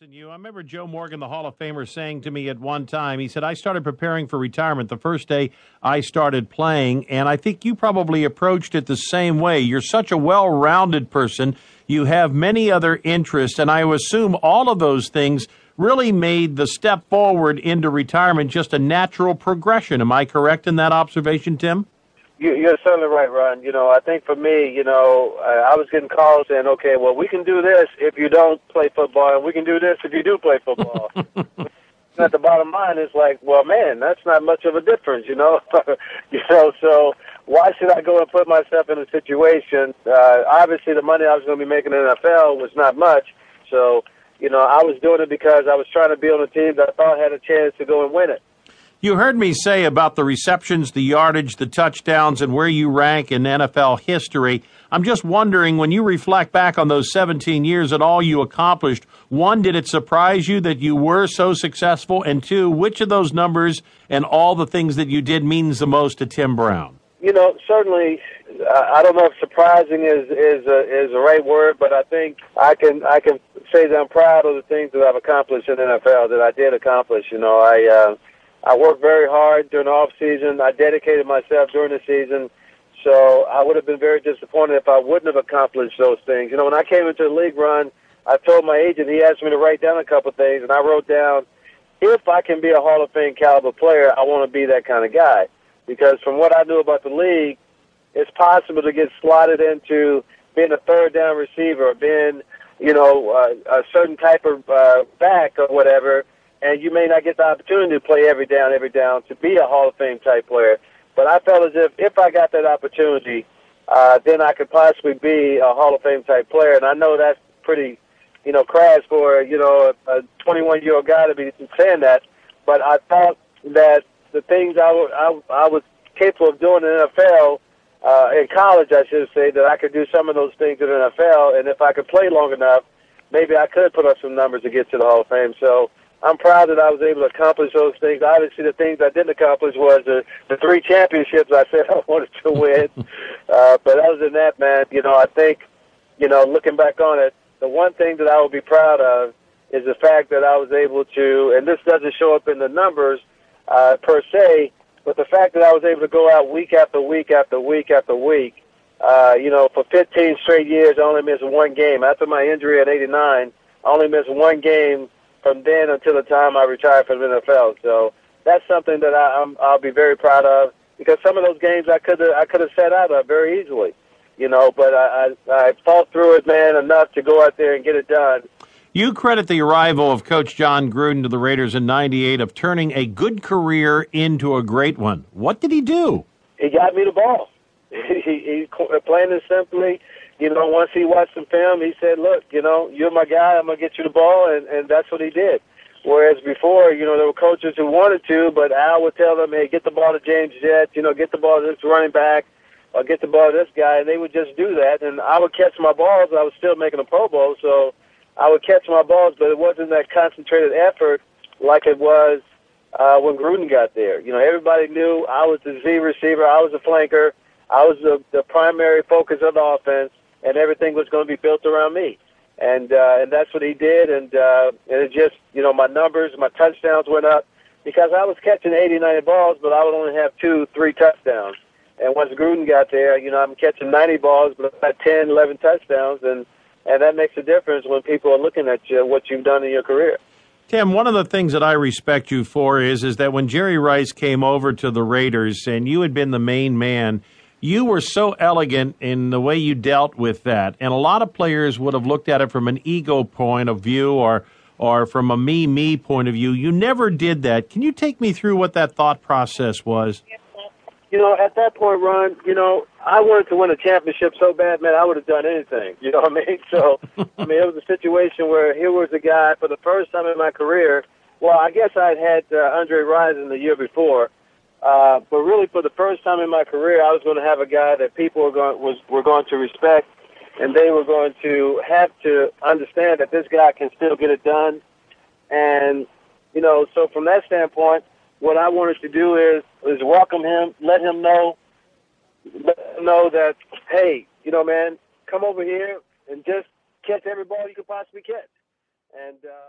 than you. I remember Joe Morgan, the Hall of Famer, saying to me at one time, he said, I started preparing for retirement the first day I started playing, and I think you probably approached it the same way. You're such a well rounded person. You have many other interests, and I assume all of those things really made the step forward into retirement just a natural progression. Am I correct in that observation, Tim? You're certainly right, Ron. You know, I think for me, you know, I was getting calls saying, okay, well, we can do this if you don't play football, and we can do this if you do play football. at the bottom line, it's like, well, man, that's not much of a difference, you know. you know, so why should I go and put myself in a situation? Uh, obviously, the money I was going to be making in the NFL was not much, so you know, I was doing it because I was trying to be on a team that I thought had a chance to go and win it. You heard me say about the receptions, the yardage, the touchdowns, and where you rank in NFL history. I'm just wondering when you reflect back on those 17 years and all you accomplished, one, did it surprise you that you were so successful? And two, which of those numbers and all the things that you did means the most to Tim Brown? You know, certainly, I don't know if surprising is is a, is the right word, but I think I can I can say that I'm proud of the things that I've accomplished in NFL that I did accomplish. You know, I. Uh, I worked very hard during the off season. I dedicated myself during the season. So I would have been very disappointed if I wouldn't have accomplished those things. You know, when I came into the league Ron, I told my agent, he asked me to write down a couple of things, and I wrote down, if I can be a Hall of Fame caliber player, I want to be that kind of guy. Because from what I knew about the league, it's possible to get slotted into being a third down receiver, or being, you know, uh, a certain type of uh, back or whatever, and you may not get the opportunity to play every down, every down to be a Hall of Fame type player. But I felt as if if I got that opportunity, uh, then I could possibly be a Hall of Fame type player. And I know that's pretty, you know, crass for you know a 21 year old guy to be saying that. But I thought that the things I, w- I, I was capable of doing in the NFL, uh, in college, I should say, that I could do some of those things in the NFL. And if I could play long enough, maybe I could put up some numbers to get to the Hall of Fame. So I'm proud that I was able to accomplish those things. Obviously, the things I didn't accomplish was the, the three championships I said I wanted to win. uh, but other than that, man, you know, I think, you know, looking back on it, the one thing that I would be proud of is the fact that I was able to, and this doesn't show up in the numbers uh, per se, but the fact that I was able to go out week after week after week after week, uh, you know, for 15 straight years, I only missed one game. After my injury at 89, I only missed one game from then until the time I retired from the NFL. So that's something that I, I'm, I'll be very proud of because some of those games I could have I could have set out of very easily, you know. But I, I I fought through it, man, enough to go out there and get it done. You credit the arrival of Coach Jon Gruden to the Raiders in '98 of turning a good career into a great one. What did he do? He got me the ball. he, he plain and simply you know, once he watched some film, he said, "Look, you know, you're my guy. I'm gonna get you the ball," and and that's what he did. Whereas before, you know, there were coaches who wanted to, but Al would tell them, "Hey, get the ball to James Jett. You know, get the ball to this running back, or get the ball to this guy," and they would just do that. And I would catch my balls. I was still making a Pro Bowl, so I would catch my balls, but it wasn't that concentrated effort like it was uh, when Gruden got there. You know, everybody knew I was the Z receiver. I was the flanker. I was the, the primary focus of the offense and everything was going to be built around me. And uh, and that's what he did, and uh, and it just you know my numbers, my touchdowns went up because I was catching 80, 90 balls, but I would only have two, three touchdowns. And once Gruden got there, you know I'm catching 90 balls, but I've got 10, 11 touchdowns, and and that makes a difference when people are looking at you, what you've done in your career. Tim, one of the things that I respect you for is is that when Jerry Rice came over to the Raiders and you had been the main man, you were so elegant in the way you dealt with that, and a lot of players would have looked at it from an ego point of view or or from a me me point of view. You never did that. Can you take me through what that thought process was? You know, at that point, Ron, you know, I wanted to win a championship so bad, man, I would have done anything. You know what I mean? So, I mean, it was a situation where here was a guy for the first time in my career. Well, I guess I'd had uh, Andre Rison the year before, uh, but really, for the first time in my career, I was going to have a guy that people were going was were going to respect, and they were going to have to understand that this guy can still get it done. And you know, so from that standpoint, what I wanted to do is is welcome him, let him know, let him know that hey, you know, man, come over here and just catch every ball you could possibly catch. And uh,